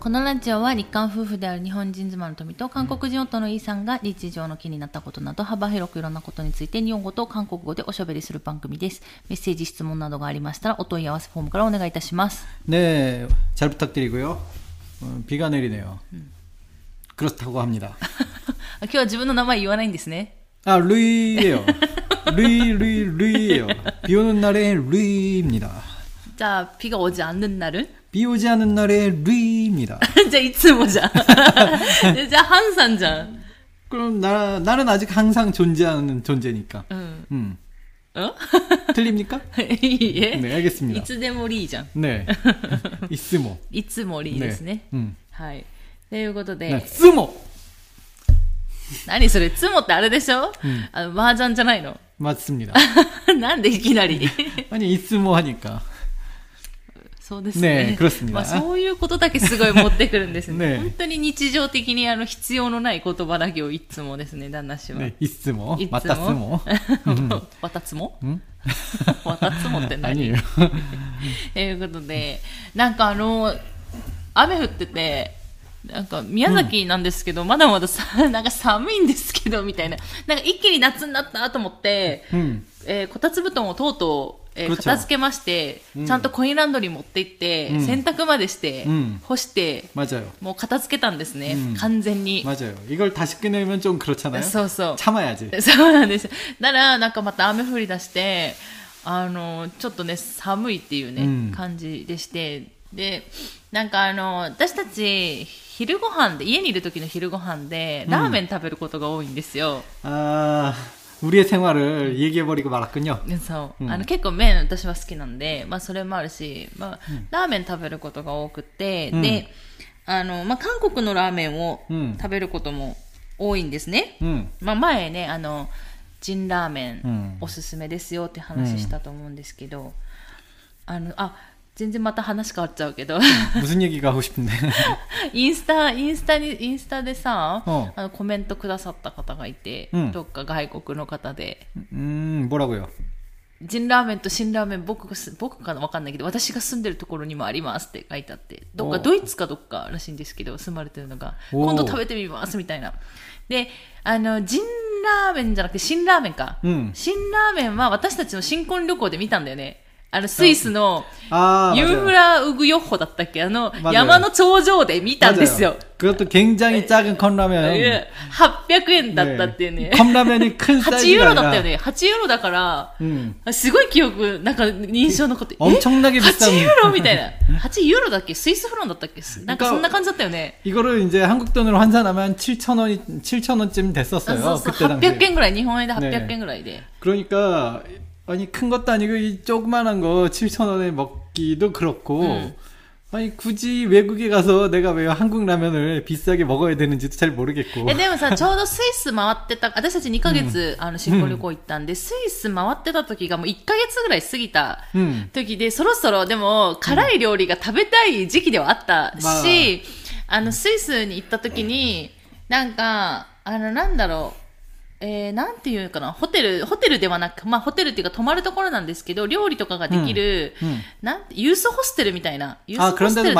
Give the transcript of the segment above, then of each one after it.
このラジオは日韓夫婦である日本人妻の富と韓国人夫のイーさんが日常の気になったことなど幅広くいろんなことについて日本語と韓国語でおしゃべりする番組です。メッセージ、質問などがありましたらお問い合わせフォームからお願いいたします。 네, 잘 부탁드리고요. 어, 비가 내리네요. 그렇다고 합니다. 今日は自分の名前言わないんですね。 아, 루이예요. 루이, 루이, 루이예요. 비 오는 날에 루이입니다. じゃあ、비가 오지 않는 날은? 비 오지 않은 날에 루이입니다. じゃあ、いつもじゃん。じゃあ、ハンさんじゃん。 그럼 나, 나는 아직 항상 존재하는 존재니까. うん。 음. ん 틀립니까? いいえ。 네, い 알겠습니다. つでもリーじゃん。 네. 이스모. いつもリーですね。 음. はい。ということで、 네, 스모! 何それ、つもってあれでしょ、あの、麻雀じゃないの 맞습니다. なんでいきなり 아니, 이스모 하니까. そうですね。ねクロスにまあそういうことだけすごい持ってくるんですね。ね本当に日常的にあの必要のない言葉だけをいつもですね、旦那氏は。ね、いつも？またつも？またつも？またつも？って何よ。ということで、なんかあの、雨降ってて、なんか宮崎なんですけど、うん、まだまださ、なんか寒いんですけど、みたいな。なんか一気に夏になったと思って、うん、えー、こたつ布団をとうとうえー 그렇죠 片付けまして、ちゃんとコインランドリー持って行って、うん洗濯までして、うん干して、 맞아요. もう片付けたんですね、うん完全に。 맞아요. 이걸 다시 꺼내면 좀 그렇잖아요. そうそう。 참아야지. そうなんです。だから、なんかまた雨降り出して、あの、ちょっとね、寒いっていうね、うん感じでして、で、なんかあの、私たち、昼ご飯で、家にいる時の昼ご飯で、ラーメン食べることが多いんですよ。 아, 우리의 생활을 얘기해버리고 말았군요. そう、うんあの結構麺私は好きなんで、まあ、それもあるし、まあラーメン食べることが多くて、うんであの、まあ、韓国のラーメンをうん食べることも多いんですね、 음. まあ、前ねあのジンラーメン、うんおすすめですよって話したと思うんですけど、あのあ 全然また話変わっちゃうけど 무슨 얘기가 하고 싶은데. インスタインスタにインスタでさ、うんあのコメントくださった方がいて、うんどっか外国の方で 음, 뭐라고요? ジンラーメンと辛ラーメン僕がす僕かわかんないけど私が住んでるところにもありますって書いてあってどっかおドイツかどっからしいんですけど住まれてるのがお今度食べてみますみたいなであのジンラーメンじゃなくて辛ラーメンか、うん辛ラーメンは私たちの新婚旅行で見たんだよね あのスイスの 아, ユン 맞아요. フラウグヨッホだったっけあの 맞아요 山の頂上で見たんですよ 맞아요. 그것도 굉장히 작은 컵라면. え800円だったっていうね 컵라면이 큰 8 사이즈가 ユーロだったよ 아니라 ね8ユーロだから、 음. すごい記憶、なんか印象残って。え 엄청나게 비싼 8ユーロみたいな。8ユーロだっけスイスフランだったっけなんかそんな感じだったよね。 이거를 이제 한국 돈으로 환산하면 7,000원이 7,000원쯤 あ 됐었어요. そうそう、 그때 당시. 800円ぐらい、日本円でね800円ぐらいで。 그러니까 아니 큰 것도 아니고 이 조그만한 거 7,000원에 먹기도 그렇고 음. 아니 굳이 외국에 가서 내가 왜 한국 라면을 비싸게 먹어야 되는지도 잘 모르겠고. え、でもさ、ちょうどスイス回ってた、私たち2ヶ月、あの、新婚旅行行ったんで、スイス回ってた時がもう1ヶ月ぐらい過ぎた 음. 時で、そろそろでも辛い料理が食べたい時期ではあったし、あの、スイスに行った時に、なんか、あの、なんだろう、 えー、なんていうかな、ホテル、ホテルではなく、まあ、ホテルっていうか泊まるところなんですけど、料理とかができる、うんうん、なんユースホステルみたいな、ユースホステル、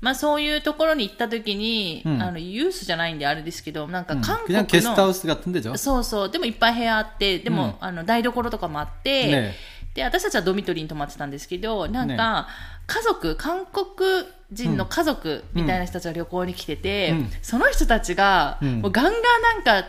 まあ、そういうところに行った時に、うん、あの、ユースじゃないんであれですけど、なんか韓国の。ゲストハウスがそうそう。でもいっぱい部屋あって、でも、あの、台所とかもあって、ね、で、私たちはドミトリーに泊まってたんですけど、なんか、ね家族、韓国人の家族みたいな人たちが旅行に来てて、うん、その人たちが、もうガンガンなんか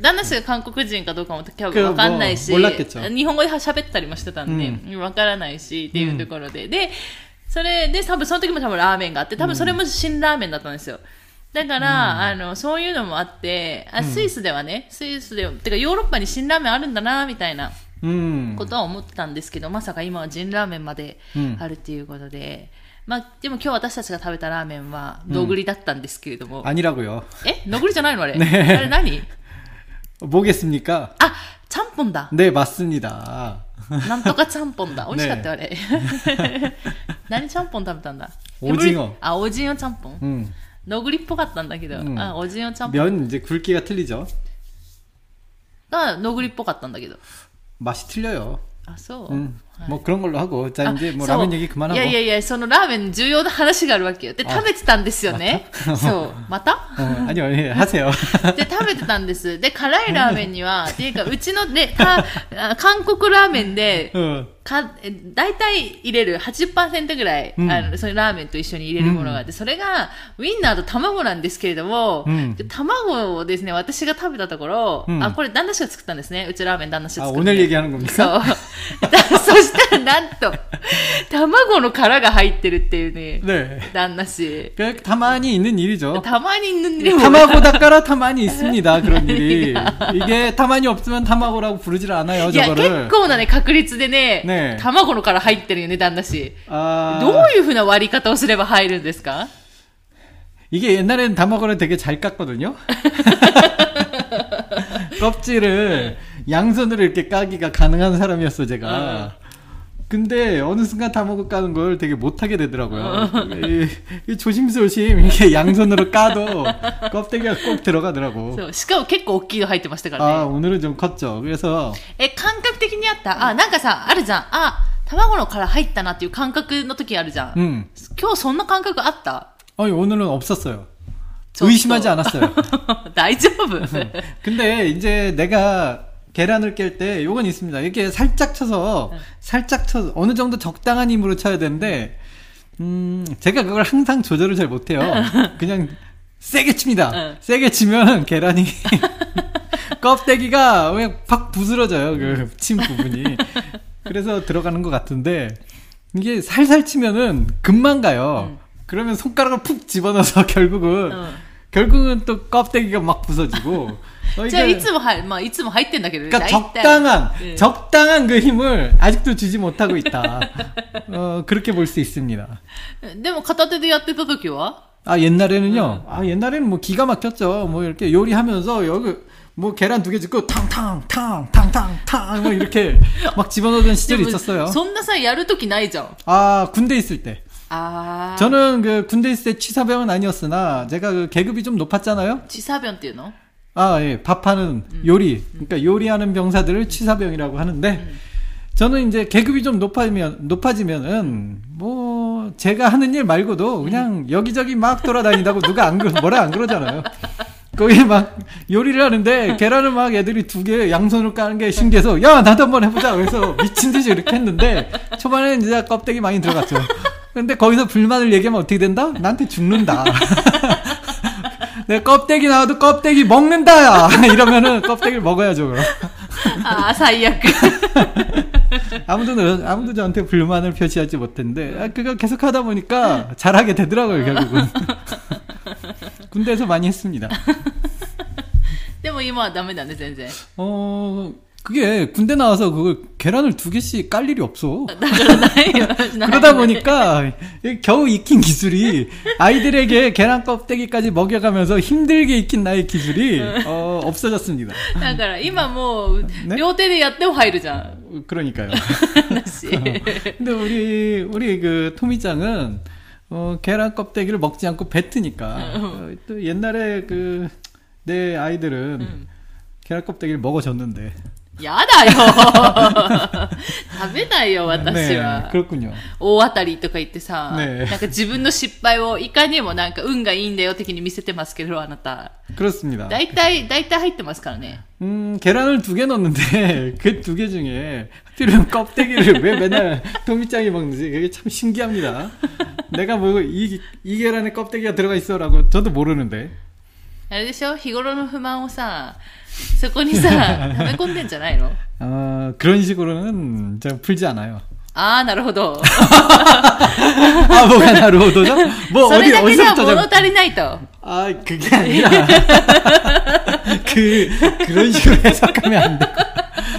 旦那氏が韓国人かどうかも多分分かんないし、日本語で喋ったりもしてたんで、うん、分からないし、っていうところで。うん、で、それで多分その時も多分ラーメンがあって、多分それも辛ラーメンだったんですよ。だから、うん、あの、そういうのもあって、あスイスではね、スイスで、てかヨーロッパに辛ラーメンあるんだな、みたいな。ことは思ってたんですけど、まさか今はジンラーメンまであるっていうことで、まあ、でも今日私たちが食べたラーメンは、どぐりだったんですけれども。うん、よ。え？のぐりじゃないのあれ？ね、あれ何？ 보겠습니까? 아, 참본다. 네, 맞습니다. 난 똑같이 참본다. 맛있었다, 네. 그래. 난 참본 담단다. 오징어. 아, 오징어 참본. 음. 너구리포 같단다, 기도. 음. 아, 오징어 참본. 면 이제 굵기가 틀리죠. 나 너구리포 같단다, 기도. 맛이 틀려요. 아, 소. 음. う。 음, 뭐 그런 걸로 하고 자 あ 이제 뭐 そう 라면 얘기 그만하고 いやいやいや、そのラーメン重要な話があるわけよ。で、あ食べてたんですよね。そう。また 어, 아니요 예, 하세요. で、食べてたんです。で、辛いラーメンには、っていうか、うちので、か、あ韓国ラーメンで、 어, か、え大体入れる80%ぐらい、うんあの、そのラーメンと一緒に入れるものがあって、それが、ウィンナーと卵なんですけれども、うんで卵をですね、私が食べたところ、うんあ、これ旦那氏が作ったんですね。うちラーメン旦那氏が 아 作った。 오늘 얘기하는 겁니까? そう。だそし たら、なんと、卵の殻が入ってるっていうね、 네. 旦那氏。 그 가만히 있는 일이죠. たまに塗っても 타마고 닦아라 타만이 있습니다. 그런 일이. 이게 타만이 없으면 타마고라고 부르질 않아요. いや、結 저거를. 構なね、確率でね、ねえ卵の殻入ってるよね、旦那氏。 아, どういうふうな割り方をすれば入るんですか 이게 옛날에는 타마고를 되게 잘 깠거든요. 껍질을 양손으로 이렇게 까기가 가능한 사람이었어 제가. 근데 어느 순간 타마고 까는 걸 되게 못하게 되더라고요. 이, 이 조심조심 이렇게 양손으로 까도 껍데기가 꼭 들어가더라고. そう。しかも結構大きいの入ってましたから 아 ね。 오늘은 좀 컸죠. 그래서 え、感覚的にあったあ、なんかさ、あるじゃん。あ、卵の殻入ったなっていう感覚の時あるじゃん。 음 今日そんな感覚あった 아니 오늘은 없었어요. 저- 의심하지 않았어요. 大丈夫 근데 이제 내가 계란을 깰 때 요건 있습니다. 이렇게 살짝 쳐서 살짝 쳐서 어느 정도 적당한 힘으로 쳐야 되는데 음 제가 그걸 항상 조절을 잘 못해요. 그냥 세게 칩니다. 응. 세게 치면 계란이 껍데기가 그냥 팍 부스러져요. 그 침 부분이. 그래서 들어가는 것 같은데 이게 살살 치면은 금방 가요. 응. 그러면 손가락을 푹 집어넣어서 결국은 うん。 결국은 또 껍데기가 막 부서지고. 그러니까, 이쯤 할, 이쯤 할 때인데. 그러니까 적당한 네. 적당한 그 힘을 아직도 주지 못하고 있다. 어, 그렇게 볼 수 있습니다. 근데 뭐 가타테도 야때다 도쿄와? 아 옛날에는요. 아 옛날에는 뭐 기가 막혔죠. 뭐 이렇게 요리하면서 여기 뭐 계란 두 개 짓고 탕탕 탕 탕 탕 탕 뭐 이렇게 막 집어넣던 시절이 뭐 있었어요. 손나사 야루토기 나이죠. 아 군대 있을 때. 아. 저는 그 군대 있을 때 취사병은 아니었으나 제가 그 계급이 좀 높았잖아요. 취사병 때노? 아, 예. 밥하는 음. 요리. 음. 그러니까 요리하는 병사들을 취사병이라고 하는데 음. 저는 이제 계급이 좀 높아지면 높아지면은 뭐 제가 하는 일 말고도 그냥 음. 여기저기 막 돌아다닌다고 누가 안 그러, 뭐라 안 그러잖아요. 거기 막 요리를 하는데 계란을 막 애들이 두 개 양손으로 까는 게 신기해서 야 나도 한번 해보자 그래서 미친 듯이 이렇게 했는데 초반에는 진짜 껍데기 많이 들어갔죠. 근데 거기서 불만을 얘기하면 어떻게 된다? 나한테 죽는다. 내 껍데기 나와도 껍데기 먹는다! 이러면은 껍데기를 먹어야죠, 그럼. 아, 사이야크. 아무도, 아무도 저한테 불만을 표시하지 못했는데, 아, 그거 계속 하다 보니까 잘하게 되더라고요, 결국은. 군대에서 많이 했습니다. でも今はダメだね、全然。 어 그게 군대 나와서 그걸 계란을 두 개씩 깔 일이 없어. だからないよ。ない 그러다 보니까 겨우 익힌 기술이 아이들에게 계란 껍데기까지 먹여가면서 힘들게 익힌 나의 기술이 어, 없어졌습니다. だから今もう、ね両手でやっても入るじゃん。 그러니까요. だし。 근데 우리 우리 그 토미짱은 어, 계란 껍데기를 먹지 않고 뱉으니까 어, 또 옛날에 그 내 아이들은 계란 껍데기를 먹어줬는데 やだよ食べないよ、私 네 は。 그렇군요. 大当たりとか言ってさ、ねなんか自分の失敗をいかにもなんか運がいいんだよ的に見せてますけど、あなた。 그렇습니다. 大体、大体入ってますからね。 음, 계란을 두 개 넣었는데, 그 두 개 중에, 하필이면 껍데기를 왜 맨날 토미짱이 먹는지, 그게 참 신기합니다. 내가 뭐, 이, 이 계란에 껍데기가 들어가 있어라고 저도 모르는데. あれでしょ日頃の不満をさ、そこにさ、溜め込んでんじゃないの 어, 그런 식으로는 저 풀지 않아요. あー、なるほど。 아, 뭐가 나루호도죠? 뭐, それ 어디, だけでは 어디서부터 物 좀, 足りないと。 아, 그게 아니라. 그, 그런 식으로 해석하면 안 돼.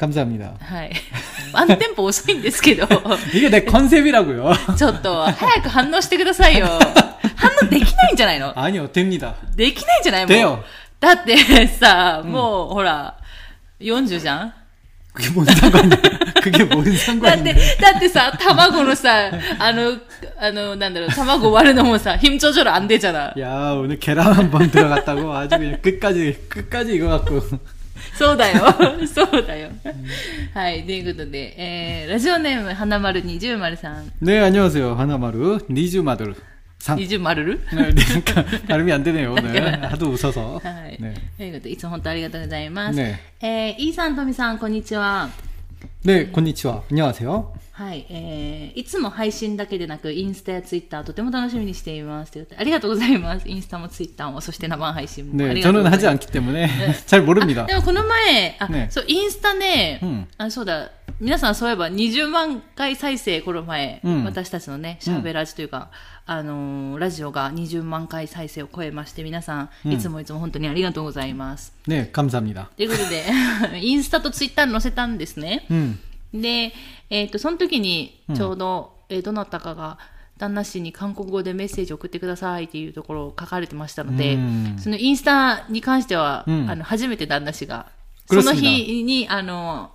감사합니다. はい。ワンテンポ遅いんですけど、 이게 내 컨셉이라고요. ちょっと早く反応してくださいよ。反応できないんじゃないの 아니요, 됩니다. できないんじゃないもう。だよだってさ、もう、ほら、40じゃん 그게 뭔 상관이야? 그게 뭔 だって 상관인데? 、だってさ、卵のさ、あの、あの、なんだろう、卵割るのもさ、힘조절 안 되잖아. 야, 오늘 계란 한 번 들어갔다고 아주 그냥 끝까지, 끝까지 이거 갖고. そうだよ。そうだよ。はい。ということで、えー、ラジオネーム、花丸二十丸さん。ねえ、あにょうせよ。花丸二十丸さん。二十丸？るなんか、丸みあんでねえよ。ね。あとうさそう。はい。ということで、いつも本当ありがとうございます。え。えー、イーさん、とみさん、こんにちは。ねえ、こんにちは。あにょうせよ。はい、えー、いつも配信だけでなく、インスタやツイッターとても楽しみにしています。ということでありがとうございます。インスタもツイッターも、そして生配信も。あ 네, りがとう 저는 ござい 하지 ます 않기 때문에 잘 모릅니다. あでもこの前、あ、ねそう、インスタね、うんあ、そうだ、皆さんそういえば20万回再生、この前、うん私たちのね、しゃべラジというか、あのーラジオが20万回再生を超えまして、皆さん、いつもいつも本当にありがとうございます。 네, 감사합니다. ということで、インスタとツイッターに載せたんですね。 음, で、えっ、と、その時に、ちょうど、えーどなたかが、旦那氏に韓国語でメッセージを送ってくださいっていうところを書かれてましたので、うん。そのインスタに関しては、うん。あの、初めて旦那氏が、その日に、あの、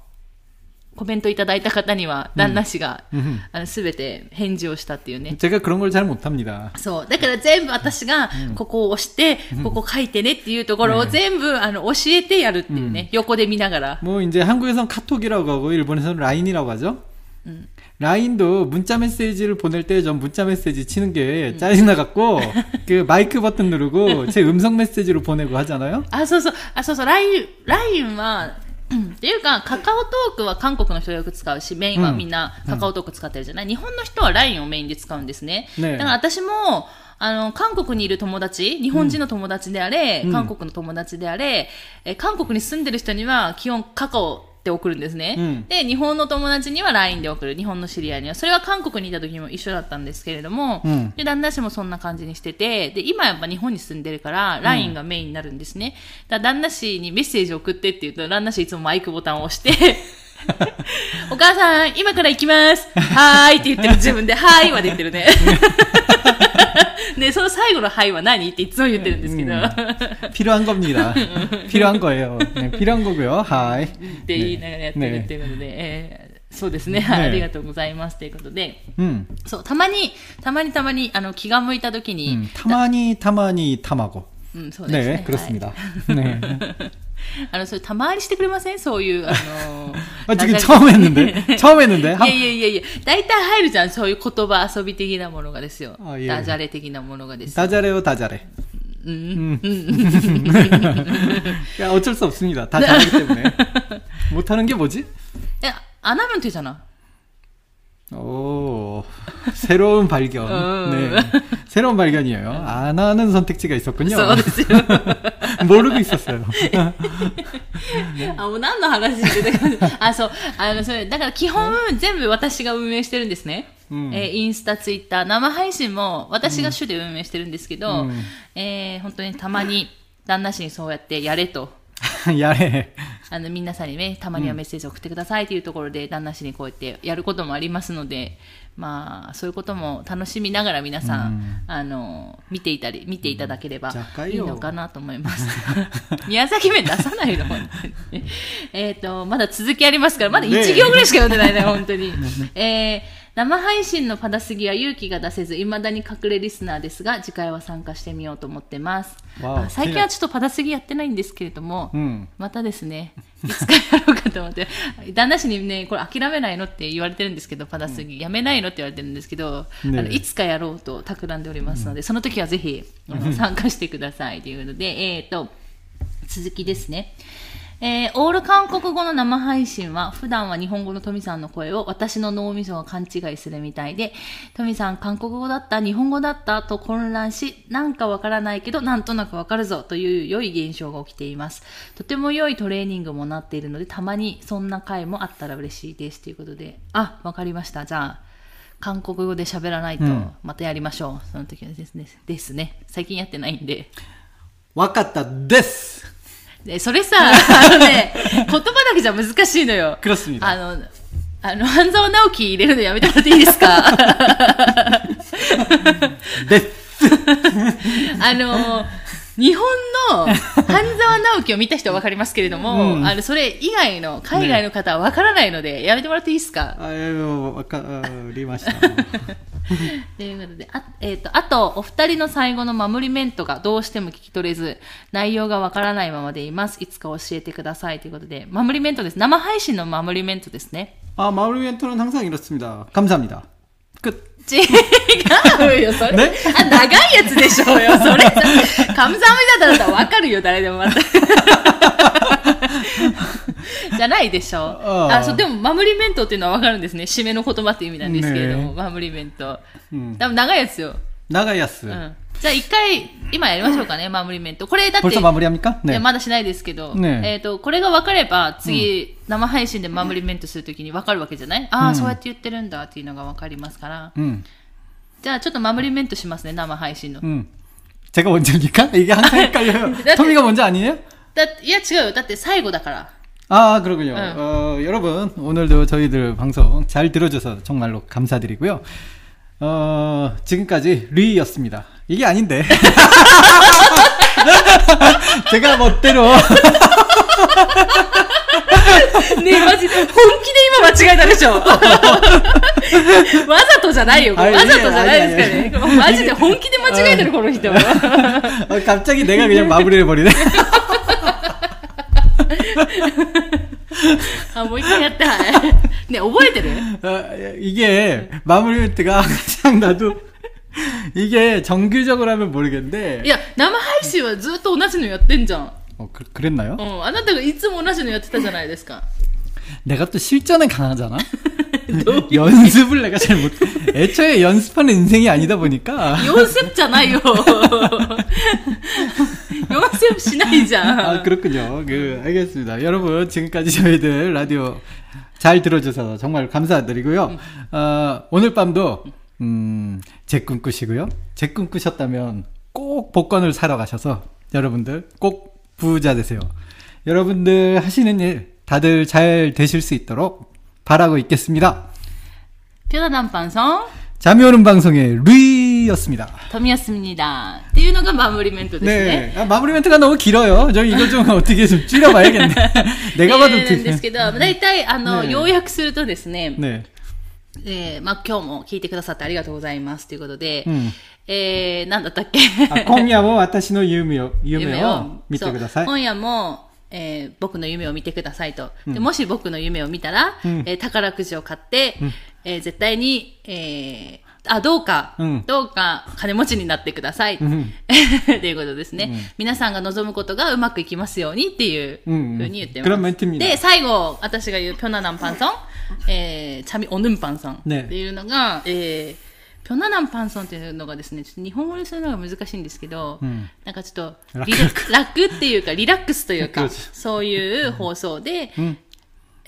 コメントいただいた方には、旦那氏が、うんあの、すべて返事をしたっていうね。 제가 그런 걸 잘 못합니다. そう。だから全部私が、ここを押して、ここ書いてねっていうところを全部、あの、教えてやるっていうね。横で見ながら。 뭐 이제 한국에선 카톡이라고 하고 일본에서는 라인이라고 하죠. 라인도 문자 메시지를 보낼 때 전 문자 메시지 치는 게 짜증나 갖고 그 마이크 버튼 누르고 제 음성 메시지로 보내고 하잖아요. あ、そうそう。あ、そうそう。LINE、LINE は、うん っていうか、カカオトークは韓国の人がよく使うし、メインはみんなカカオトーク使ってるじゃない、日本の人は LINE をメインで使うんですね。ねだから私も、あの、韓国にいる友達、日本人の友達であれ、うん。韓国の友達であれ、え韓国に住んでる人には基本カカオって送るんですね。うんで、日本の友達には LINE で送る。日本の知り合いには。それは韓国にいた時も一緒だったんですけれども、うんで、旦那氏もそんな感じにしてて、で、今やっぱ日本に住んでるから、LINE がメインになるんですね。だから旦那氏にメッセージを送ってって言うと、旦那氏いつもマイクボタンを押して、お母さん、今から行きますはーいって言ってる自分で、はーいまで言ってるね。で、その最後のはいは何っていつも言ってるんですけど、うんっ 필요한 겁니다. 필요한 거예요. 네, 필요한 거고요. 하이. て言いながらやってるっていうことで、えーそうですね、はいありがとうございますということで、 음, そう、たまに、たまにたまに、あの、気が向いた時に、 음, 타마니 타마니 타마고. うん、そうですね。 네, 그렇습니다. 네. あの、それ、たまにしてくれませんそういう、あの 아, 지금 流れ 처음 했는데? 처음 했는데? いやいやいやいや、大体入るじゃん、そういう言葉遊び的なものがですよ。あいえダジャレ的なものがですよ。 다 잘해요, 다 잘해. うん。 야, 어쩔 수 없습니다. 다 잘하기 때문에. 못하는 게 뭐지? え、アナムンテじゃな 오, 새로운 발견. 어. 네. 새로운 발견이에요. 안 하는 선택지가 있었군요. そうですよ。 모르고 있었어요. あ、もう何の話してたか。あ、そう。あの、それ、だから基本、全部私が運営してるんですね。うんえーインスタ、ツイッター、生配信も私が主で運営してるんですけど、うんえー本当にたまに旦那氏にそうやってやれと。 야 래. あの、皆さんにね、たまにはメッセージを送ってくださいというところで、旦那氏にこうやってやることもありますので、まあ、そういうことも楽しみながら皆さん、うんあの、見ていたり、見ていただければいいのかなと思います。宮崎弁出さないの、本当に。えっと、まだ続きありますから、まだ1行ぐらいしか読んでないね、本当に。えー生配信のパダスギは勇気が出せず、未だに隠れリスナーですが、次回は参加してみようと思ってます。あ最近はちょっとパダスギやってないんですけれども、 음. またですね、いつかやろうかと思って、旦那氏にね、これ諦めないのって言われてるんですけど、パダスギ、やめないのって言われてるんですけど、ねあのいつかやろうと企んでおりますので、その時はぜひ参加してくださいということで、えっ、と、続きですね。えー、オール韓国語の生配信は、普段は日本語のトミさんの声を私の脳みそが勘違いするみたいで、トミさん韓国語だった日本語だったと混乱し、なんかわからないけど、なんとなくわかるぞという良い現象が起きています。とても良いトレーニングもなっているので、たまにそんな回もあったら嬉しいです。ということで、あ、わかりました。じゃあ、韓国語で喋らないとうん、またやりましょう。その時はですね。ですね。最近やってないんで。わかったです。え、それさ、あのね、言葉だけじゃ難しいのよ。クロスミあの、あの、半沢直樹入れるのやめてもらっていいですか？であの、日本の半沢直樹を見た人はわかりますけれども、うん、あの、それ以外の海外の方はわからないので、ね、やめてもらっていいですか？あ、わかりました。ということで、あ、えっ、と、あと、お二人の最後の守りメントがどうしても聞き取れず、内容がわからないままでいます。いつか教えてくださいということで、守りメントです。生配信の守りメントですね。 아, 마무리 멘트는 항상 이렇습니다. 감사합니다. 끝. 違うよ、それ。ねあ、長いやつでしょうよ。それさ、カムサムだったらわかるよ、誰でもまた。 じゃないでしょう。あああ、そう、でも、守りメントっていうのはわかるんですね。締めの言葉っていう意味なんですけれども、ね守りメント。うん多分長いやつよ。 나가야스. うん。じゃあ一回、今やりましょうかね、守りメント。これだって、 벌써 마무리합니까? い 네. やまだしないですけど、ねえっ、と、これが分かれば、次、生配信で守りメントするときに分かるわけじゃないああ、そうやって言ってるんだっていうのが分かりますから。 음. じゃあちょっと守りメントしますね、生配信の。 음. 제가 먼저입니까? 이게 항상 헷갈려요. 나- 토미가 먼저 아니에요? だいや違うよ。だって最後だから。 아, 그러군요. 응. 어, 여러분, 오늘도 저희들 방송 잘 들어줘서 정말로 감사드리고요. 어, 지금까지 리였습니다. 이게 아닌데. 제가 멋대로 ねえ、マジで、本気で今間違えたでしょわざとじゃないよ。これあいやわざとじゃないですからいやいやいね。マジで本気で間違えてる、この人。 어, 갑자기 내가 그냥 마무리를 해버리네. あ、もう一回やって、はい。ねえ覚えてる 어, 이게 마무리 멘트가 항상 나도 이게 정규적으로 하면 모르겠는데 いや、生配信はずっと同じのやってんじゃん。 어, 그, 그랬나요? うん。あなたがいつも同じのやってたじゃないですか。 내가 또 실전에 강하잖아. 연습을 내가 잘 못. 애초에 연습하는 인생이 아니다 보니까. 4セプじゃ 명화쌤 신화이자. 아, 그렇군요. 그, 알겠습니다. 여러분, 지금까지 저희들 라디오 잘 들어줘서 정말 감사드리고요. 어, 오늘 밤도, 음, 제 꿈 꾸시고요. 제 꿈 꾸셨다면 꼭 복권을 사러 가셔서 여러분들 꼭 부자 되세요. 여러분들 하시는 일 다들 잘 되실 수 있도록 바라고 있겠습니다. 편안한 방송. 잠이 오는 방송의 루이 였습니다. 富安みにだ。っていうのが守りメントですね。 네. 아, 마무리 멘트가 너무 길어요. 저 이거 좀 어떻게 좀 줄여봐야겠네. 내가 봐도 えーなんですけど、大体、あの、ね要約するとですね、 네. えーまあ、今日も聞いてくださってありがとうございますということで、うんえー、なんだったっけ 아, 今夜も私の夢を夢夢をを見てください。そう今夜も、えー僕の夢を見てくださいと。でもし僕の夢を見たら、うんえー宝くじを買って、えー絶対に、えー あ、どうか、うん、どうか金持ちになってください。うん、っていうことですね、うん、皆さんが望むことがうまくいきますようにっていうふうに言ってます。で、最後、私が言うピョナナンパンソン、えー、チャミおぬんパンソン。っていうのが、ね、えー、ピョナナンパンソンっていうのがですね、ちょっと日本語にするのが難しいんですけど、なんかちょっと楽。っていうか、リラックスというか、そういう放送で、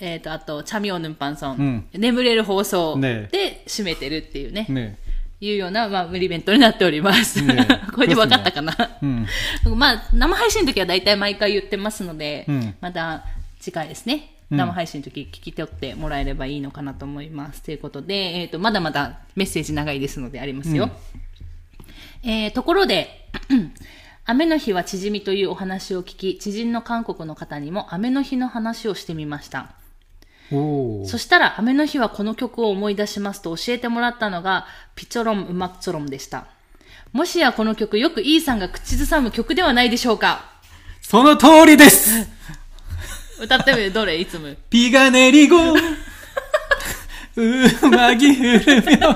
えっ、と、あと、チャミオヌンパンソン、うん眠れる放送ねで締めてるっていうね、 네. いうような、まあ、無理イベントになっております。ね これで分かったかな、 음. まあ、生配信の時は大体毎回言ってますので、うんまた次回ですね、生配信の時聞き取ってもらえればいいのかなと思います。ということで、えっ、と、まだまだメッセージ長いですのでありますよ。えーところで、雨の日は縮みというお話を聞き、知人の韓国の方にも雨の日の話をしてみました。そしたら雨の日はこの曲を思い出しますと教えてもらったのがピチョロン・ウマクチョロンでした。もしやこの曲、よくイ E さんが口ずさむ曲ではないでしょうか。その通りです。歌ってみる？どれ？いつも。ピガネリゴ。うまぎふるみょ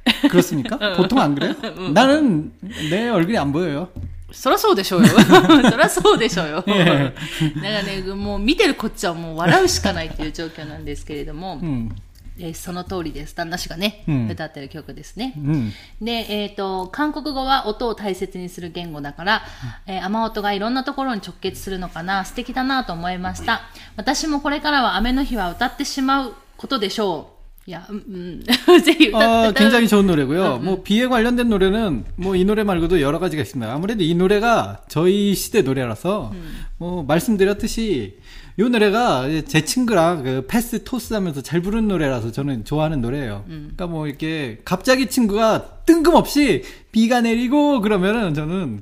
그렇습니까? 보통 안 그래요? 나는 내 얼굴이 안 보여요. そらそうでしょうよ。そらそうでしょうよ。だかえらね、もう見てるこっちはもう笑うしかないっていう状況なんですけれども、 음, えーその通りです。旦那氏がね、うん歌ってる曲ですね。 음. で、えっ、と、韓国語は音を大切にする言語だから、えー雨音がいろんなところに直結するのかな、素敵だなと思いました。私もこれからは雨の日は歌ってしまうことでしょう。 야, 음, 어, 굉장히 좋은 노래고요. 음. 뭐 비에 관련된 노래는 뭐 이 노래 말고도 여러 가지가 있습니다. 아무래도 이 노래가 저희 시대 노래라서 음. 뭐 말씀드렸듯이 이 노래가 제 친구랑 그 패스 토스 하면서 잘 부르는 노래라서 저는 좋아하는 노래예요. 그러니까 뭐 이렇게 갑자기 친구가 뜬금없이 비가 내리고 그러면은 저는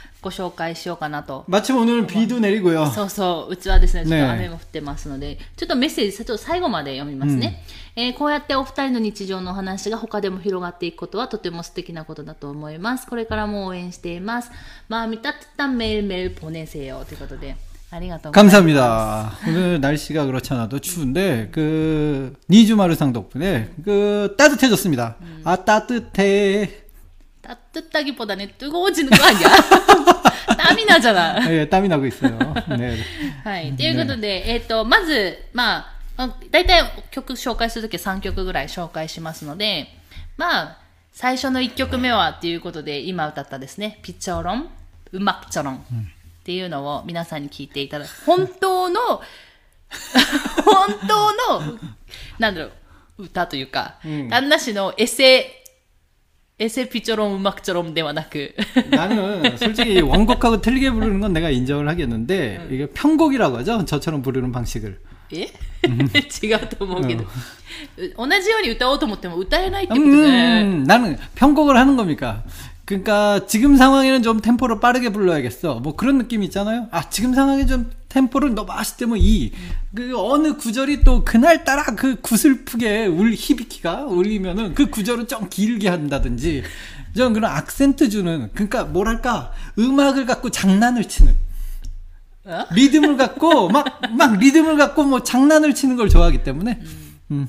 ご紹介しようかなと。 마침 오늘 비도 내리고요. そうそう、うちはですね、ちょっねと雨も降ってますので、ちょっとメッセージ、ちょっと最後まで読みますね。えーこうやってお二人の日常のお話が他でも広がっていくことはとても素敵なことだと思います。これからも応援しています。まあ、見たったメールメール보내세요ということで、ありがとうございます。 감사합니다. 오늘 날씨가 그렇지 않아도 추운데 그 니주마르상 덕분에 그 따뜻해졌습니다. 아 따뜻해. 따뜻하기보다는 뜨거워지는 거 아니야? 땀이 나잖아. 예, 땀이 나고 있어요. 네. はい。ということで、えっ、と、まず、まあ、まあ大体曲紹介するときは3曲ぐらい紹介しますので、まあ、最初の1曲目はっていうことで、今歌ったですね、ピチョロン、うまくちょろんっていうのを皆さんに聞いていただく。本当の、本当の、なんだろう、歌というか、うん旦那氏のエセ、 エセピチョロン、うまくちょろんではなく、 나는 솔직히 원곡하고 틀리게 부르는 건 내가 인정을 하겠는데 이게 편곡이라고 하죠. 저처럼 부르는 방식을. え違うと思うけど、う同じように歌おうと思っても歌えないってこと 음, ね。 나는 편곡을 하는 겁니까? 그러니까 지금 상황에는 좀 템포를 빠르게 불러야겠어. 뭐 그런 느낌 있잖아요. 아 지금 상황에 좀 템포를 너무 아시때면 이. 그 어느 구절이 또 그날 따라 그 구슬프게 울 히비키가 울리면은 그 구절을 좀 길게 한다든지. 좀 그런 악센트 주는 그러니까 뭐랄까 음악을 갖고 장난을 치는 어? 리듬을 갖고 막 막 리듬을 갖고 뭐 장난을 치는 걸 좋아하기 때문에 음,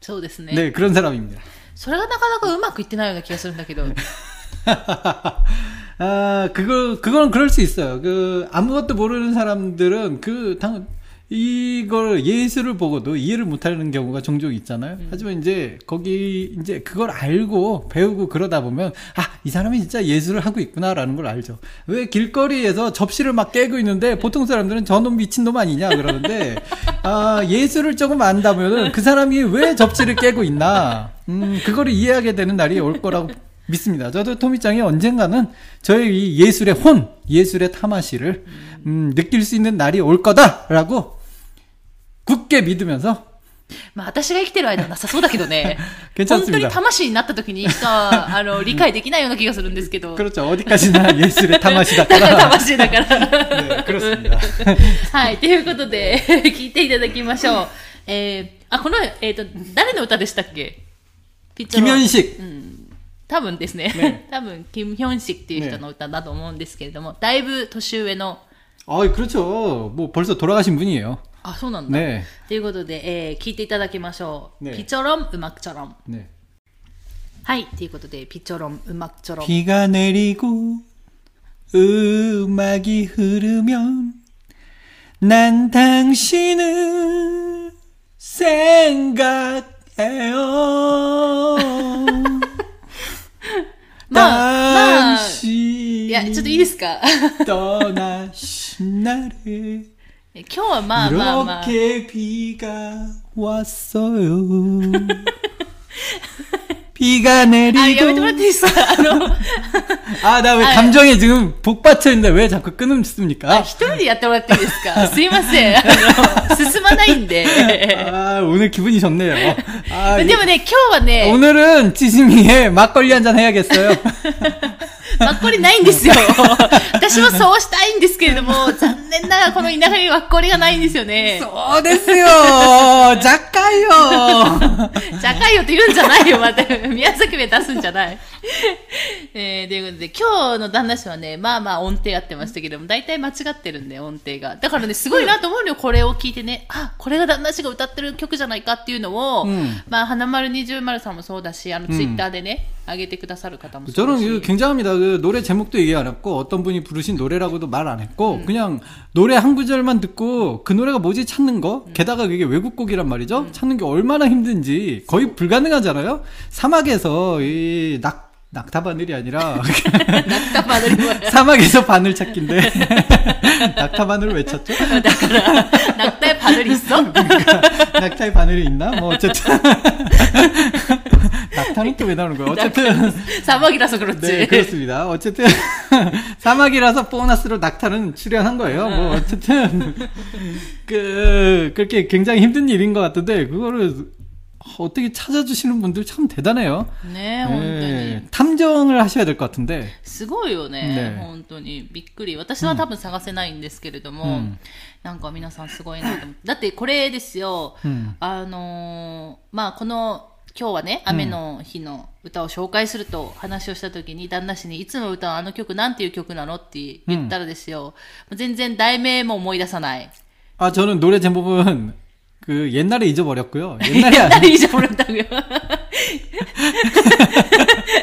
そうですね。 네 그런 사람입니다. それがなかなかうまくいってないような気がするんだけど。 아, 그거, 그건 그럴 수 있어요. 그, 아무것도 모르는 사람들은 그, 당, 이걸 예술을 보고도 이해를 못하는 경우가 종종 있잖아요. 하지만 이제 거기 이제 그걸 알고 배우고 그러다 보면 아, 이 사람이 진짜 예술을 하고 있구나라는 걸 알죠. 왜 길거리에서 접시를 막 깨고 있는데 보통 사람들은 저놈 미친 놈 아니냐 그러는데 아, 예술을 조금 안다면은 그 사람이 왜 접시를 깨고 있나 음, 그거를 이해하게 되는 날이 올 거라고 믿습니다. 저도 토미짱이 언젠가는 저의 이 예술의 혼, 예술의 타마시를 음, 느낄 수 있는 날이 올 거다라고 굳게 믿으면서 まあ私が生きてる間はなさそうだけどね。괜찮습니다 本当に魂になった時にしか、あの、理解できないような気がするんですけど。 그렇죠. 어디까지나 예술의 타마시다 だから 따라. 魂だから。 네, 그렇습니다. はい。ということで、聞いていただきましょう。えー、あ、この、えっ、と、誰の歌でしたっけピッチョロ 김현식. 多分ですね。ね多分、キム・ヒョンシクっていう人の歌だと思うんですけれども、だいぶ年上の、 아, 그렇죠. 뭐 벌써 돌아가신 분이에요. あ、そうなんだ。 네. ということで、えー聞いていただきましょう。ねピチョロン、うまくチョロン。 네. はい。ということで、ピチョロン、うまくチョロン。 비가 내리고 음악이 흐르면 난 당신을 생각해요. まあ、まあ、 당신 いいや、ちょっといいですか 떠나신 날에 今日はまあまあまあ。 이렇게 비가 왔어요. 비가 あ、やめてもらってい 내리고. いですかあの、 아, 나 왜 아, 감정에 지금 복받쳐 있는데 왜 자꾸 끊습니까? あ一人でやってもらっていいですかすいません。あの、進まないんで。 아, 오늘 기분이 좋네요. 아, でもね、今日はね、 오늘은 지심이에 막걸리 한 잔 해야겠어요. わっこりないんですよ。私もそうしたいんですけれども、残念ながらこの田舎にわっこりがないんですよね。そうですよ 若干よ若干よって言うんじゃないよ、また。宮崎弁出すんじゃない。えー、ということで、今日の旦那氏はね、まあまあ音程合ってましたけども、大体間違ってるんで、音程が。だからね、すごいなと思うのよ、これを聞いてね。あ、これが旦那氏が歌ってる曲じゃないかっていうのを、うんまあ、花丸二重丸さんもそうだし、あの、ツイッターでね、上げてくださる方もそうだ 저는 し。 그 굉장합니다. 그 노래 제목도 얘기 안 했고 어떤 분이 부르신 노래라고도 말 안 했고 그냥 노래 한 구절만 듣고 그 노래가 뭐지 찾는 거 게다가 그게 외국곡이란 말이죠. 찾는 게 얼마나 힘든지 거의 불가능하잖아요. 사막에서 이 낙, 낙타 바늘이 아니라 낙타 바늘 뭐야? 사막에서 바늘 찾기인데 낙타 바늘 왜 찾죠? 어, 낙타 바늘 있어? 그러니까, 낙타의 바늘이 있나? 뭐 어쨌든 낙타는 또 왜 나오는 거야? 어쨌든 사막이라서 그렇지. 네, 그렇습니다. 어쨌든 사막이라서 보너스로 낙타는 출연한 거예요. 뭐 어쨌든 그 그렇게 굉장히 힘든 일인 것 같은데 그거를 어떻게 찾아주시는 분들 참 대단해요. ね本当に。 네, 탐정을 하셔야 될 것 같은데. すごいよねね本当にびっくり私は多分探せないんですけれども、うんなんか皆さんすごいなと思ってだってこれですよ、うんあのーまあこの今日はね雨の日の歌を紹介すると話をした時に旦那氏にいつも歌うあの曲なんていう曲なのって言ったらですよ、もう全然題名も思い出さない 아 저는 노래 제목은 그 옛날에 잊어버렸고요. 옛날에 안- 옛날에 잊어버렸다고요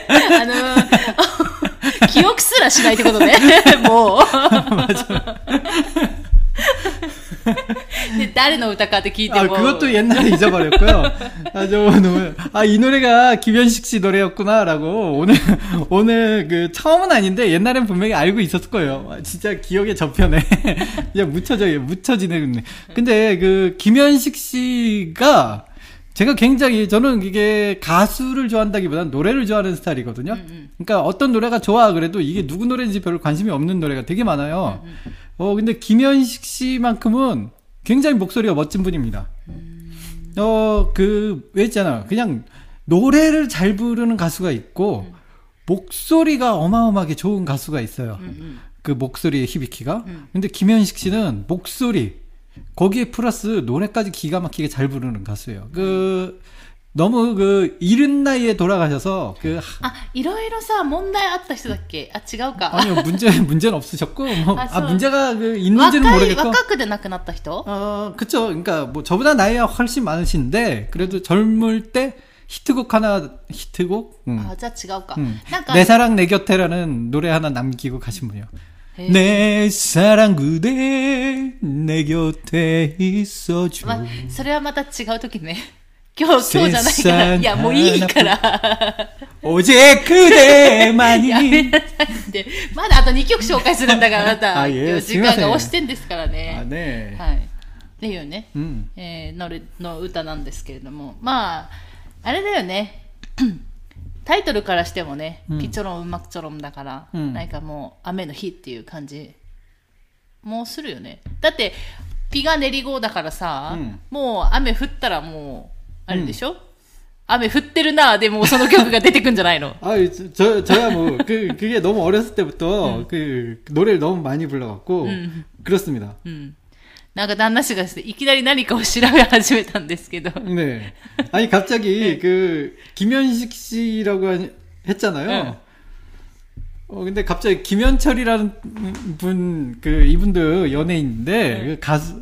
あのー記憶すらしないってことねもう で誰の歌かって聞いて 아, も 그것도 옛날에 잊어버렸고요. 아, 저 오늘, 아, 이 노래가 김현식 씨 노래였구나라고 오늘, 오늘 그 처음은 아닌데 옛날엔 분명히 알고 있었을 거예요. 아, 진짜 기억에 저편에 그냥 묻혀져요. 묻혀지네. 근데 그 김현식 씨가 제가 굉장히 저는 이게 가수를 좋아한다기보다는 노래를 좋아하는 스타일이거든요. 그러니까 어떤 노래가 좋아 그래도 이게 누구 노래인지 별로 관심이 없는 노래가 되게 많아요. 어 근데 김현식 씨만큼은 굉장히 목소리가 멋진 분입니다. 어 그 왜 있잖아. 그냥 노래를 잘 부르는 가수가 있고 목소리가 어마어마하게 좋은 가수가 있어요. 그 목소리의 희비키가. 근데 김현식 씨는 목소리 거기에 플러스 노래까지 기가 막히게 잘 부르는 가수예요. 그 너무 그 이른 나이에 돌아가셔서 그 あいろいろさ問題あった人だっけあ違うか 아니요 문제 문제는 없으셨고 뭐, 아, 아, 저- 문제가 그 若 있는지는 い 모르겠고 若くで亡くなった人 어 그쵸 그러니까 뭐 저보다 나이가 훨씬 많으신데 그래도 젊을 때 히트곡 하나 히트곡 음. あじゃあ違うか、 음. なんか 내 사랑 내 곁에라는 노래 하나 남기고 가신 분이요. へー 내 사랑 그대 내 곁에 있어줘. まあ、それはまた違う時ね 今日、今日じゃないから。いや、もういいから。おじえくでまに。やめなさいって。まだあと2曲紹介するんだから、あなた。あ、いや、時間が押してんですからね。あ、ねはい。っていうね、うん、えー、のれの歌なんですけれども。まあ、あれだよね。タイトルからしてもね、うん、ピチョロン、うまくちょろんだから、うん、なんかもう、雨の日っていう感じ、もうするよね。だって、ピが練り号だからさ、うん、もう雨降ったらもう、あれでしょ、雨降ってるなでもうその曲が出てくんじゃないの 아, 저, 저야 뭐, 그, 그게 너무 어렸을 때부터 그 노래를 너무 많이 불러갖고, 음. 그렇습니다. うんなんか旦那氏がですねいきなり何かを調べ始めたんですけど 네. 아니, 갑자기 그, 김현식 씨라고 하- 했잖아요. 네. 어, 근데 갑자기 김현철이라는 분, 그, 이분도 연예인인데, 그 가수,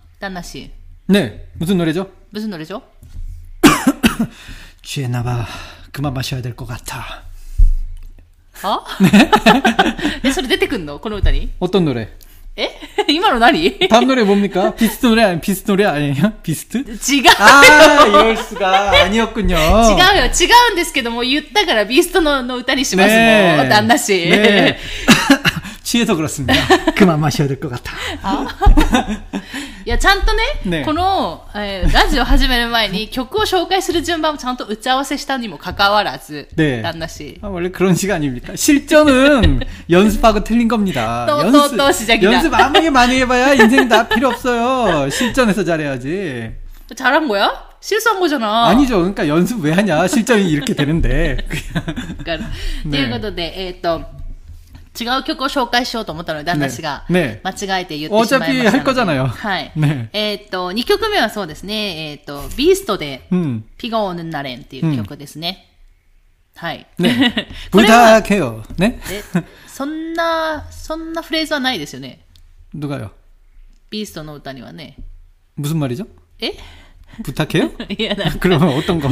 旦那氏。 네, 무슨 노래죠? ブスのでしょ 취했나봐. 그만 마셔야 될 것 같아. はえ、それ出てくんのこの歌に 어떤 노래? え今の何違う 다음 노래 뭡니까? 비스트 노래 아니 비스트 노래 아니에요? 비스트? 違う 아, 이럴 수가 아니었군요. よ違うんですけども、言ったからビーストのの歌にしますもん。旦那氏。 네. 취해서 그렇습니다. 그만 마셔야 될 것 같아. いや、ちゃんとね、ねこの、えーラジオ始める前に曲を紹介する順番をちゃんと打ち合わせしたにもかかわらず、ね旦那氏。 아, 원래 그런 시간입니까? 실전은 연습하고 틀린 겁니다. 또, 또, 또 시작이다. 연습 아무리 많이 해봐야 인생 다 필요 없어요. 실전에서 잘해야지. 잘한 거야? 실수한 거잖아. 아니죠. 그러니까 연습 왜 하냐. 실전이 이렇게 되는데. わかる。ということで、えっ、と、 違う曲を紹介しようと思ったので、旦那氏がねね間違えて言ってしまいましたので。 어차피 할 거잖아요. はい。ねえっ、と、2曲目はそうですね、えっ、と、ビーストで、 음. ピガオヌンナレンっていう曲ですね。はい。 네. これは、 부탁해요. 네? え、そんな、そんなフレーズはないですよね。 누가요? ビーストの歌にはね。 무슨 말이죠? え 부탁해요? いや、なんか、 그러면 어떤 거?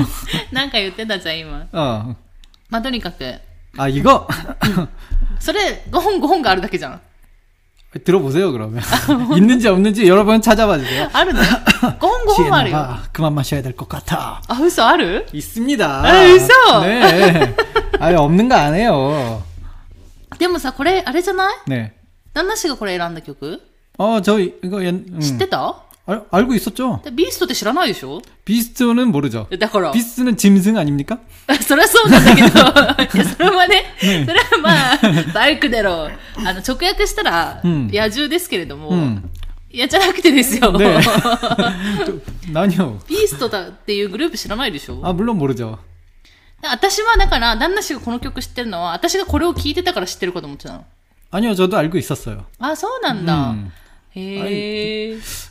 なんか言ってたじゃん、今。 어. まあ、とにかく、 아, 이거? それ、5本5本があるだけじゃん。 들어보세요, 그러면. 있는지 없는지 여러분 찾아봐 주세요. あるの ?5 本5本あるよ。 취해나봐. 그만 마셔야 될 것 같아. あ、嘘ある 있습니다. 아, 있어? 네. 아예 없는 거 안 해요. でもさ、これ、あれじゃない 네. 旦那氏がこれ選んだ曲 어, 저 이- 이거 옛, 음. 知ってた、 あ、あ 알, 알고 있었 죠? 근데 미스터때 시라나이 쇼? 비스트는 모르 죠. 그러니 까. 비스트는 짐승 아닙니 까? 그래서そうなんだけどいやそれはね それはまあ말く대로あの直訳したら野獣ですけれども 음. いや、じゃなくてですよ。何を？ビーストだっていうグループ知らないでしょ？あ、물론모르 죠。 私はだから、旦那氏がこの曲知ってるのは、私がこれを聴いてたから知ってるかと思ってたの。아니 요、 저도알고있었어 요。 あ、そうなんだ。うん、へえ。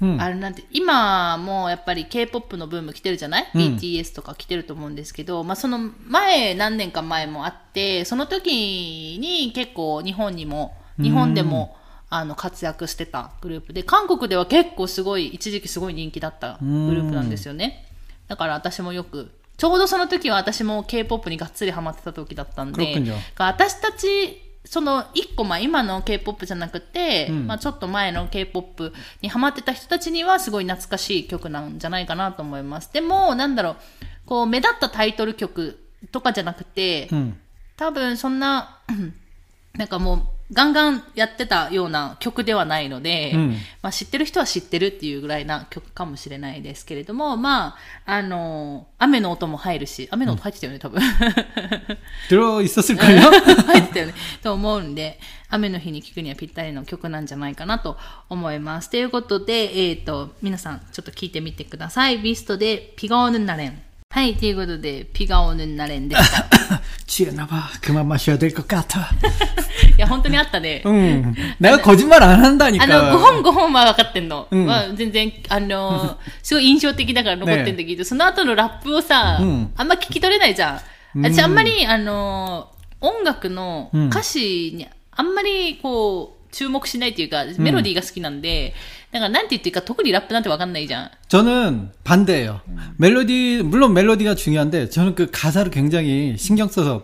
あれなんて、今もやっぱり K-POP のブーム来てるじゃない、うん、?BTS とか来てると思うんですけど、まあその前、何年か前もあって、その時に結構日本にも、日本でも、あの活躍してたグループで、韓国では結構すごい、一時期すごい人気だったグループなんですよね。だから私もよくちょうどその時は私も K-POP にがっつりハマってた時だったんで、私たちその一個、まあ今の K-POP じゃなくて、うんまあちょっと前の K-POP にハマってた人たちにはすごい懐かしい曲なんじゃないかなと思います。でも、なんだろう、こう目立ったタイトル曲とかじゃなくて、 음. 多分そんな、なんかもう、ガンガンやってたような曲ではないので、うん、まあ、知ってる人は知ってるっていうぐらいな曲かもしれないですけれども、まあ、あの、雨の音も入るし、雨の音入ってたよね、多分。それは一るかよ 入ってたよね。と思うんで、雨の日に聴くにはぴったりの曲なんじゃないかなと思います。ということで、えっ、ー、と、皆さんちょっと聴いてみてください。ビストでピガオヌンナレン。はい、ということで、ピガオヌンナレンでした。チエナバ、クママシアデコカタ。いや、本当にあったね。 응. 내가 거짓말 안 あの、 한다니까. 5本5本は分かってんの。うんまあ、全然、あの、すごい印象的だから残ってんだけど、その後のラップをさ、うんあんま聞き取れないじゃん。うん私あんまり、あの、音楽のうん歌詞にあんまりこう、注目しないっていうか、メロディーが好きなんで、だからなんて言っていいか特にラップなんて分かんないじゃん。 저는 반대예요. 멜로디 물론 멜로디가 중요한데 저는 그 가사를 굉장히 신경 써서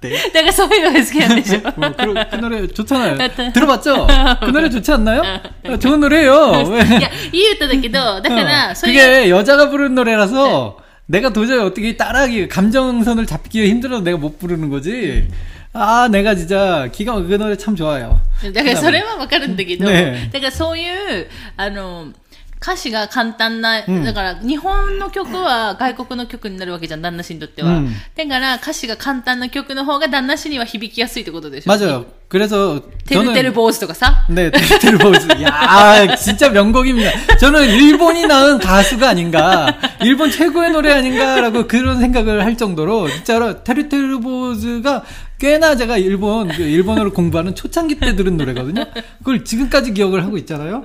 때? だからそういうのが好きなんでしょ 뭐, 그, 그 노래 좋잖아요. 들어봤죠? 그 노래 좋지 않나요? 아, 좋은 노래예요. 왜? いや、いい歌だけど、だから、 어, そういう、 그게 여자가 부르는 노래라서 내가 도저히 어떻게 따라하기 감정선을 잡기가 힘들어서 내가 못 부르는 거지. 아, 내가 진짜 기가 그 노래 참 좋아요. だからそれはわかるんだけど、ねだからそういう、あの、 歌詞が簡単な、んだから日本の曲は外国の曲になるわけじゃん、旦那氏にとっては。うんだから歌詞が簡単な曲の方が旦那氏には響きやすいってことでしょ 맞아요. 그래서 てるてる 저는 坊主とかさ。 네, 테르테르 보즈. 야, 진짜 명곡입니다. 저는 일본이 낳은 가수가 아닌가, 일본 최고의 노래 아닌가라고 그런 생각을 할 정도로 진짜로 테르테르 보즈가 꽤나 제가 일본 그 일본어를 공부하는 초창기 때 들은 노래거든요. 그걸 지금까지 기억을 하고 있잖아요.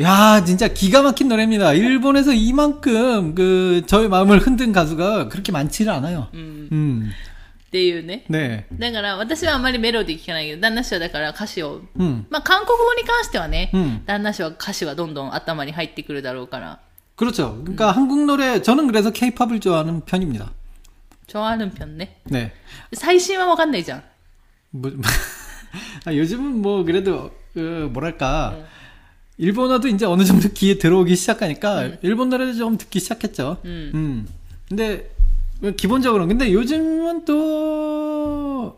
야, 진짜 기가 막힌 노래입니다. 일본에서 이만큼 그 저의 마음을 흔든 가수가 그렇게 많지는 않아요. うん。 음, っていうね。 네, だから私はあんまりメロディー聞かないけど、旦那氏はだから歌詞を、 음, まあ韓国語に関してはね、うん旦那氏は歌詞はどんどん頭に入ってくるだろうから。 그렇죠. 그러니까 한국 노래 저는 그래서 K-팝을 좋아하는 편입니다. 좋아하는 편네. 네. 사이시마모간 내장. 뭐, 아, 요즘은 뭐 그래도 그 뭐랄까 네. 일본어도 이제 어느 정도 귀에 들어오기 시작하니까 음. 일본 노래도 좀 듣기 시작했죠. 음. 음. 근데 뭐 기본적으로 근데 요즘은 또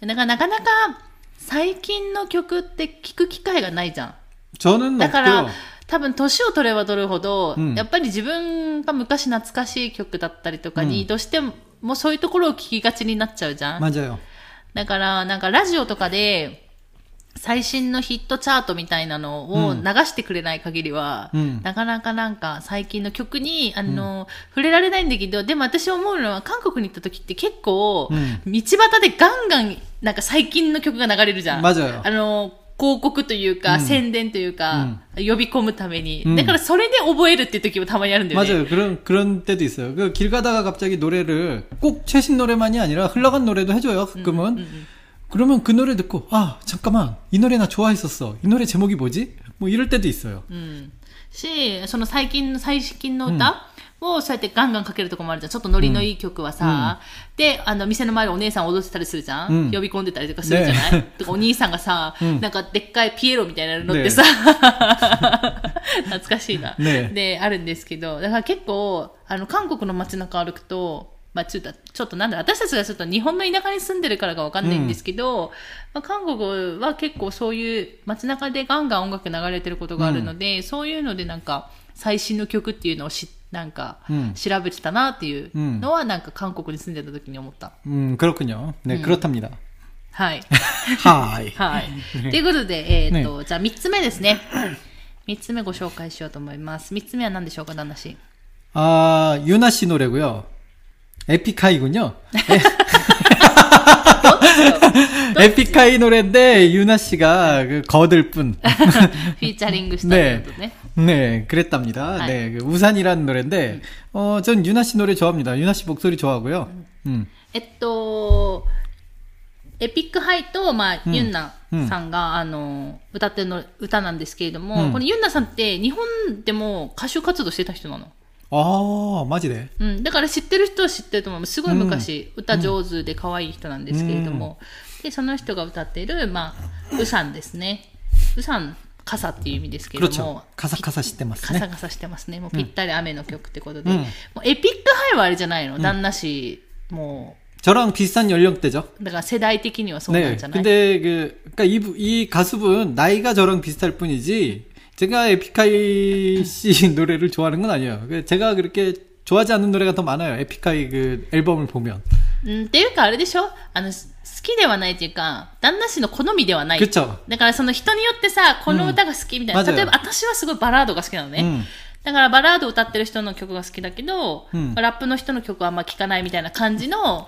だからなかなか最近の曲って聞く機会がないじゃん。だから多分年を取れば取るほど、うん、やっぱり自分が昔懐かしい曲だったりとかに、うん、どうしてもそういうところを聞きがちになっちゃうじゃん。だからなんかラジオとかで最新のヒットチャートみたいなのをうん流してくれない限りは、うんなかなかなんか最近の曲に、あの、触れられないんだけど、でも私思うのは韓国に行った時って結構、うん道端でガンガン、なんか最近の曲が流れるじゃん。 맞아요. あの、広告というか、うん宣伝というか、呼び込むために、うんだからそれで覚えるっていう時もたまにあるんだよね。 맞아요. 그런 그런 때도 있어요. 그 길 가다가 갑자기 노래를 꼭 최신 노래만이 아니라 흘러간 노래도 해줘요. 가끔은. 음, 그러면 그 노래 듣고 아 잠깐만 이 노래 나 좋아했었어. 이 노래 제목이 뭐지? 뭐 이럴 때도 있어요. うん。し、その最近の、最近の歌をそうやってガンガンかけるとこもあるじゃん。ちょっとノリのいい曲はさ、で、あの、店の前でお姉さん踊ってたりするじゃん、うん呼び込んでたりとかするじゃない、ねとかお兄さんがさ、うんなんかでっかいピエロみたいなの乗ってさ、懐かしいな。ねで、あるんですけど、だから結構、あの、韓国の街中歩くと、 まあ、ちょっと、ちょっとなんだ、私たちがちょっと日本の田舎に住んでるからかわかんないんですけど、まあ、韓国は結構そういう街中でガンガン音楽流れてることがあるので、そういうのでなんか、最新の曲っていうのをし、なんかうん、調べてたなっていうのは、なんか韓国に住んでた時に思った。 음 그렇군요. 네 그렇답니다. はい。 하이. はい。ということで、えっ、と、じゃあ3つ目ですね。3つ目ご紹介しようと思います。3つ目は何でしょうか、旦那氏。 아 유나 씨 노래고요. 에픽하이군요. 에픽하이 노래인데 유나 씨가 그 거들뿐. フィーチャリングしたってことね。 네, 그랬답니다. 아. 네, 그 우산이라는 노래인데, 어, 전 유나 씨 노래 좋아합니다. 유나 씨 목소리 좋아하고요. 음, えっと、エピックハイと、まあ、うんユンナさんが、あの、歌ってるの、歌なんですけれども、うんこのユンナさんって日本でも歌手活動してた人なの。 아, 마지네. うん。だから知ってる人は知ってると思う。すごい昔、歌上手で可愛い人なんですけれども、で、その人が歌ってる、まあ、ウサンですね。ウサン、傘っていう意味ですけれど 그렇죠. も、 가사가사 시대마스 カサ 네. カサしてますね。もうぴったり雨の曲ってことで。うんもうエピックハイはあれじゃないの、旦那氏、も 저랑 비슷한 연령대죠. う、だから世代的にはそうなん 네. じゃない、 근데 그, 그니까 이, 부- 이 가수분 나이가 저랑 비슷할 뿐이지, 제가 에픽하이 씨 노래를 좋아하는 건 아니에요. 그 제가 그렇게 좋아하지 않는 노래가 더 많아요. 에픽하이 그 앨범을 보면. うん、っていうかあれでしょあの、す好きではないっていうか、旦那氏の好みではない。 그쵸. だからその人によってさ、この歌が好きみたいな。うん例えば私はすごいバラードが好きなのね。 음. だからバラードを歌ってる人の曲が好きだけど、うんラップの人の曲はあんま聴かないみたいな感じの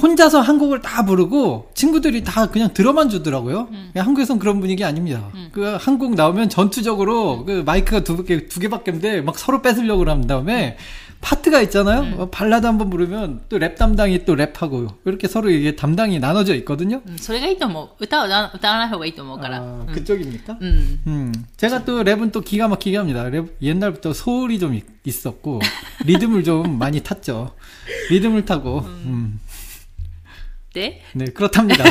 혼자서 한 곡을 다 부르고 친구들이 다 그냥 들어만 주더라고요. 한국에선 그런 분위기 아닙니다. 그 한 곡 나오면 전투적으로 그 마이크가 두 개, 두 개밖에 없는데 막 서로 뺏으려고 한 다음에 파트가 있잖아요. 어, 발라드 한 번 부르면 또 랩 담당이 또 랩하고 이렇게 서로 이게 담당이 나눠져 있거든요. うんそれがいいと思う。歌はな歌わない方がいいと思うから。 아, うん 그쪽입니까? うん。 음, 제가 또 랩은 또 기가 막히게 합니다. 랩, 옛날부터 소울이 좀 있- 있었고, 리듬을 좀 많이 탔죠. 리듬을 타고, 음, で 네, 그렇답니다.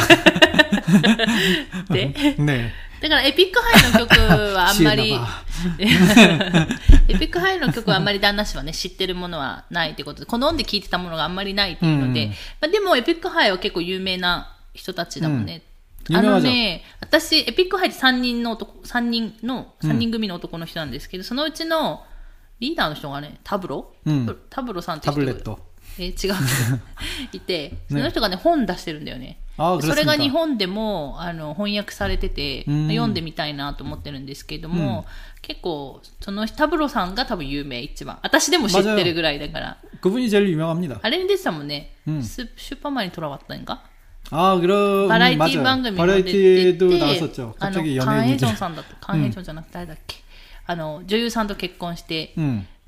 で 네. だからエピックハイの曲はあんまり 시에나바. エピックハイの曲はあんまり旦那氏はね、知ってるものはないってことで、好んで聴いてたものがあんまりないっていうので、うんまあ、でもエピックハイは結構有名な人たちだもんね。うんあの有名ね、私、エピックハイって3人の男、三人の、三人組の男の人なんですけど、そのうちのリーダーの人がね、タブロ、うんタブロさんって人が 타블렛도. え、違う。いて、その人がね、本出してるんだよね。それが日本でもあの翻訳されてて、読んでみたいなと思ってるんですけども、うん、結構そのタブロさんが多分有名一番。私でも知ってるぐらいだから。あれに出てたもんね、うん、ス슈퍼맨이돌아왔다んか？あ、그럼バラエティ番組も出てバラエティ도나あのカンヘジョンさんだとカンヘジョンじゃなくて誰だっけ、あの女優さんと結婚して、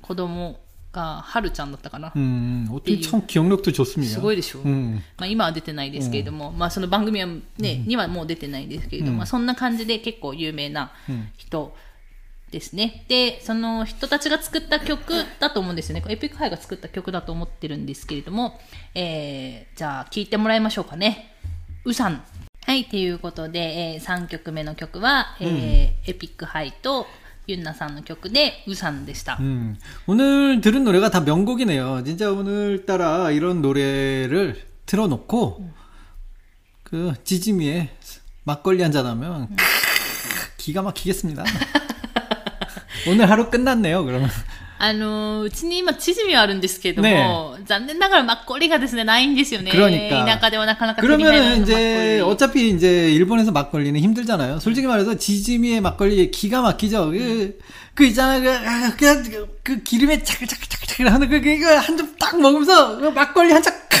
子供が、はるちゃんだったかな。 음, 어떻게 참 기억력도 좋습니다. すごいでしょ、 음, まあ、今は出てないですけれども、まあ、その番組は、ねにはもう出てないですけれども、まあ、そんな感じで結構有名な人ですね。で、その人たちが作った曲だと思うんですよね。エピックハイが作った曲だと思ってるんですけれども、えー、じゃあ聴いてもらいましょうかね。ウサン。はい、ということで、えー、3曲目の曲は、えーエピックハイと ユンナさんの曲で、ウサンでした。 음. 오늘 들은 노래가 다 명곡이네요. 진짜 오늘따라 이런 노래를 틀어놓고, 그, 지지미에 막걸리 한잔하면, 기가 막히겠습니다. 오늘 하루 끝났네요, 그러면. あのーうちに今、チヂミはあるんですけれども、ね残念ながらマッコリがですね、ないんですよね。 그러니까. 田舎ではなかなか手に入らない 그러면은 のマッ 이제 コリ 어차피 이제 일본에서 막걸리는 힘들잖아요. 솔직히 말해서 지지미의 막걸리 기가 막히죠. 그, 그 있잖아요. 그, 아, 그, 그 기름에 차글차글차글 하는 그, 그, 한 점 딱 먹으면서 그 막걸리 한 잔, 꼭!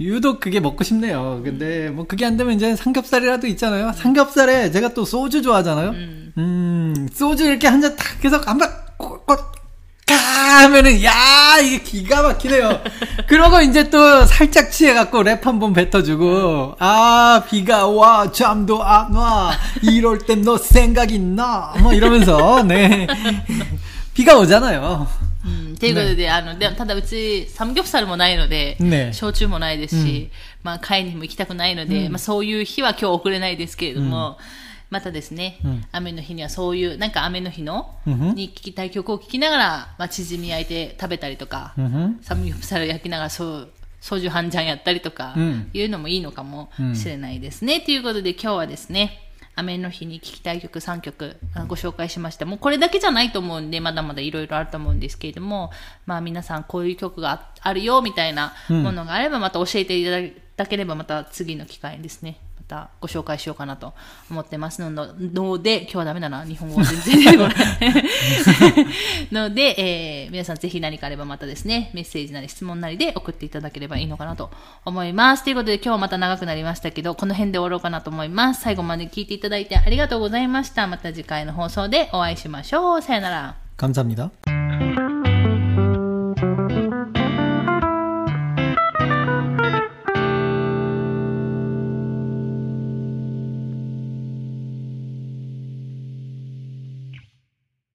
유독 그게 먹고 싶네요. 근데, 뭐, 그게 안 되면 이제 삼겹살이라도 있잖아요. 삼겹살에 제가 또 소주 좋아하잖아요. 음, 소주 이렇게 한 잔 탁 해서 한 번, 꼭, 꼭, 까 하면은, 야, 이게 기가 막히네요. 그러고 이제 또 살짝 취해갖고 랩 한 번 뱉어주고, 아, 비가 와, 잠도 안 와, 이럴 땐 너 생각이 나, 뭐 이러면서, 네. 비가 오잖아요. うん、ということで、あの、でも、ただうち、サムギョプサルもないので、ね。焼酎もないですし、まあ、買いにも行きたくないので、まあ、そういう日は今日送れないですけれども、またですね、雨の日にはそういう、なんか雨の日の、うんに聴きたい曲を聴きながら、まあ、チヂミ焼いて食べたりとか.サムギョプサル焼きながら、そう、ソジュハンジャンやったりとか、うん。いうのもいいのかもしれないですね。ということで今日はですね、雨の日に聴きたい曲3曲あご紹介しました。もうこれだけじゃないと思うんで、まだまだいろいろあると思うんですけれども、まあ皆さんこういう曲がああるよみたいなものがあればまた教えていただければまた次の機会にですね、またご紹介しようかなと思ってますのので、今日はダメだな、日本語全然出てこない。ので、えー皆さんぜひ何かあればまたですね、メッセージなり質問なりで送っていただければいいのかなと思います。ということで今日はまた長くなりましたけど、この辺で終わろうかなと思います。最後まで聞いていただいてありがとうございました。また次回の放送でお会いしましょう。さよなら。 감사합니다.